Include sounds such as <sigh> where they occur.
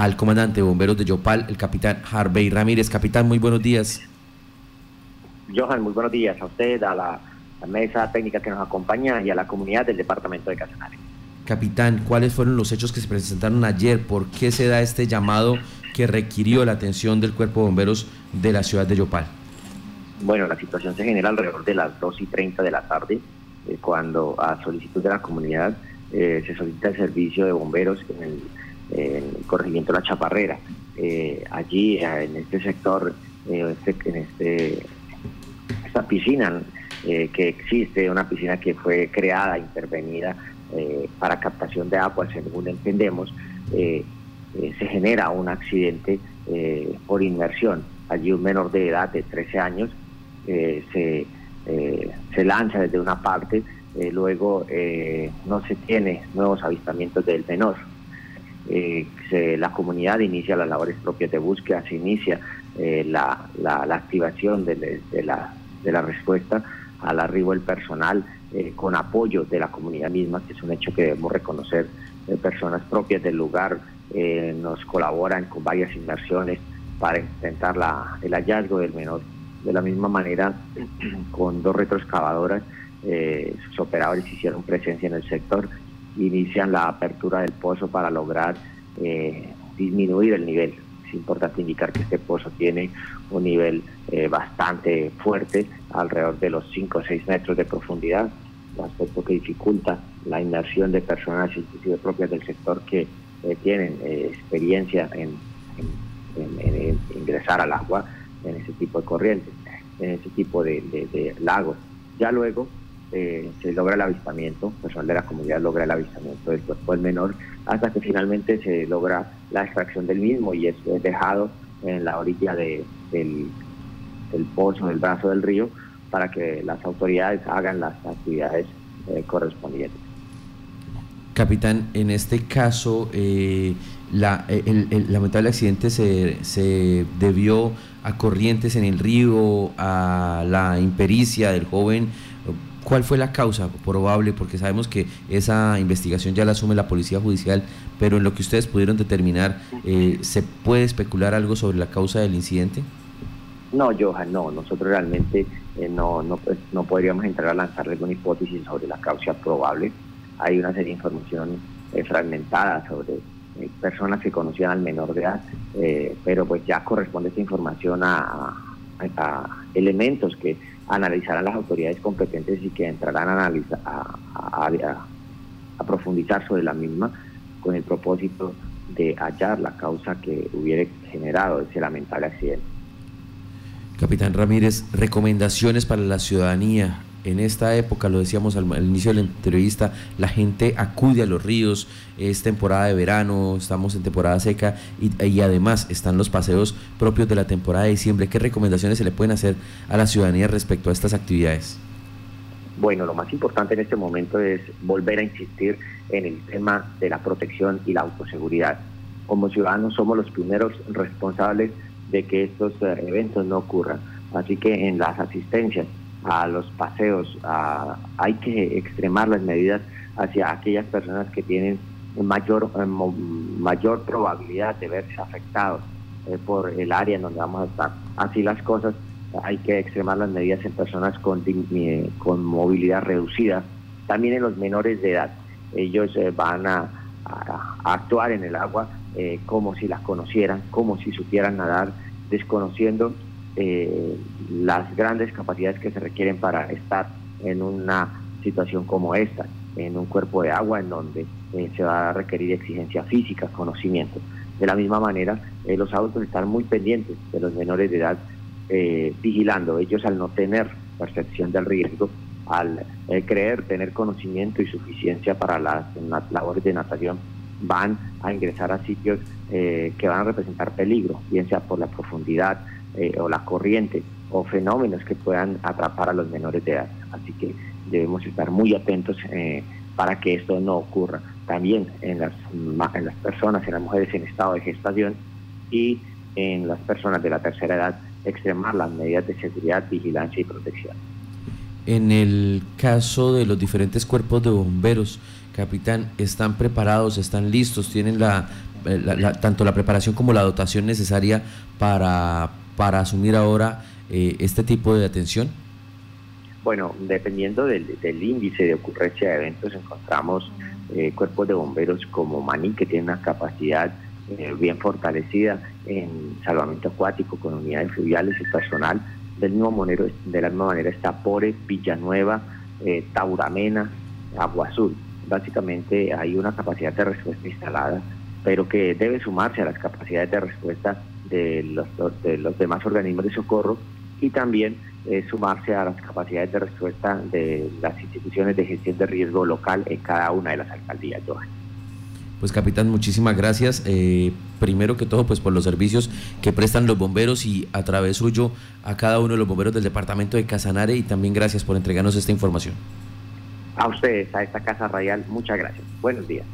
al comandante de bomberos de Yopal, el capitán Harvey Ramírez. Capitán, muy buenos días. Johan, muy buenos días a usted, a la, mesa técnica que nos acompaña y a la comunidad del departamento de Casanare. Capitán, ¿cuáles fueron los hechos que se presentaron ayer? ¿Por qué se da este llamado que requirió la atención del cuerpo de bomberos de la ciudad de Yopal? Bueno, la situación se genera alrededor de las 2 y 30 de la tarde, eh, cuando a solicitud de la comunidad eh, se solicita el servicio de bomberos en el el corregimiento La Chaparrera. Eh, allí, eh, en este sector, eh, este, en este, esta piscina que existe, una piscina que fue creada, intervenida para captación de agua, según entendemos, se genera un accidente por inmersión. Allí un menor de edad de 13 años se, se lanza desde una parte, luego no se tiene nuevos avistamientos del menor eh, la comunidad inicia las labores propias de búsqueda, se inicia eh, la, activación de, la, de la respuesta al arribo del personal eh, con apoyo de la comunidad misma, que es un hecho que debemos reconocer. personas propias del lugar nos colaboran con varias inversiones para intentar la, el hallazgo del menor. De la misma manera, <clears throat> con dos retroexcavadoras, sus operadores hicieron presencia en el sector inician la apertura del pozo para lograr eh, disminuir el nivel. Es importante indicar que este pozo tiene un nivel eh, bastante fuerte, alrededor de los 5 o 6 metros de profundidad, aspecto que dificulta la inmersión de personas, inclusive propias del sector, que eh, tienen experiencia en, ingresar al agua en ese tipo de corrientes, en ese tipo de lagos. Ya luego eh, se logra el avistamiento, personal de la comunidad logra el avistamiento del cuerpo del menor, hasta que finalmente se logra la extracción del mismo y es dejado en la orilla del, pozo, del brazo del río, para que las autoridades hagan las actividades eh, correspondientes. Capitán, en este caso, eh, la, el, lamentable accidente se, se debió a corrientes en el río, a la impericia del joven ¿Cuál fue la causa probable? Porque sabemos que esa investigación ya la asume la Policía Judicial, pero en lo que ustedes pudieron determinar, eh, ¿se puede especular algo sobre la causa del incidente? No, Johan, no. Nosotros realmente eh, no, no, pues, no podríamos entrar a lanzar alguna hipótesis sobre la causa probable. Hay una serie de información eh, fragmentada sobre personas que conocían al menor de edad, pero pues ya corresponde esta información a, a elementos que analizarán las autoridades competentes y que entrarán a, analizar, a, profundizar sobre la misma con el propósito de hallar la causa que hubiera generado ese lamentable accidente. Capitán Ramírez, recomendaciones para la ciudadanía en esta época, lo decíamos al, inicio de la entrevista, la gente acude a los ríos, es temporada de verano, estamos en temporada seca y, además están los paseos propios de la temporada de diciembre. ¿Qué recomendaciones se le pueden hacer a la ciudadanía respecto a estas actividades? Bueno, lo más importante en este momento es volver a insistir en el tema de la protección y la autoseguridad. Como ciudadanos somos los primeros responsables de que estos eh, eventos no ocurran. Así que en las asistencias a los paseos, hay que extremar las medidas hacia aquellas personas que tienen mayor, eh, mayor probabilidad de verse afectados eh, por el área en donde vamos a estar. Así las cosas, hay que extremar las medidas en personas con, eh, con movilidad reducida, también en los menores de edad. Ellos van a, actuar en el agua como si las conocieran, como si supieran nadar, desconociendo eh, las grandes capacidades que se requieren para estar en una situación como esta, en un cuerpo de agua en donde eh, se va a requerir exigencia física, conocimiento. De la misma manera, eh, los adultos están muy pendientes de los menores de edad, vigilando. Ellos al no tener percepción del riesgo, al creer tener conocimiento y suficiencia para las labores de natación, van a ingresar a sitios que van a representar peligro, bien sea por la profundidad, eh, o la corriente o fenómenos que puedan atrapar a los menores de edad. Así que debemos estar muy atentos eh, para que esto no ocurra. También en las, en las personas, en las mujeres en estado de gestación y en las personas de la tercera edad, extremar las medidas de seguridad, vigilancia y protección. En el caso de los diferentes cuerpos de bomberos, capitán, ¿están preparados, están listos, tienen la tanto la preparación como la dotación necesaria para, para asumir ahora este tipo de atención? Bueno, dependiendo del, índice de ocurrencia de eventos, encontramos cuerpos de bomberos como Maní, que tiene una capacidad bien fortalecida en salvamento acuático con unidades fluviales y personal. Del mismo manera, de la misma manera está Pore, Villanueva, eh, Tauramena, Agua Azul. Básicamente hay una capacidad de respuesta instalada, pero que debe sumarse a las capacidades de respuesta de los, de los demás organismos de socorro y también eh, sumarse a las capacidades de respuesta de las instituciones de gestión de riesgo local en cada una de las alcaldías. Pues capitán, muchísimas gracias. Eh, primero que todo, pues por los servicios que prestan los bomberos y a través suyo a cada uno de los bomberos del departamento de Casanare y también gracias por entregarnos esta información. A ustedes, a esta Casa Radial, muchas gracias. Buenos días.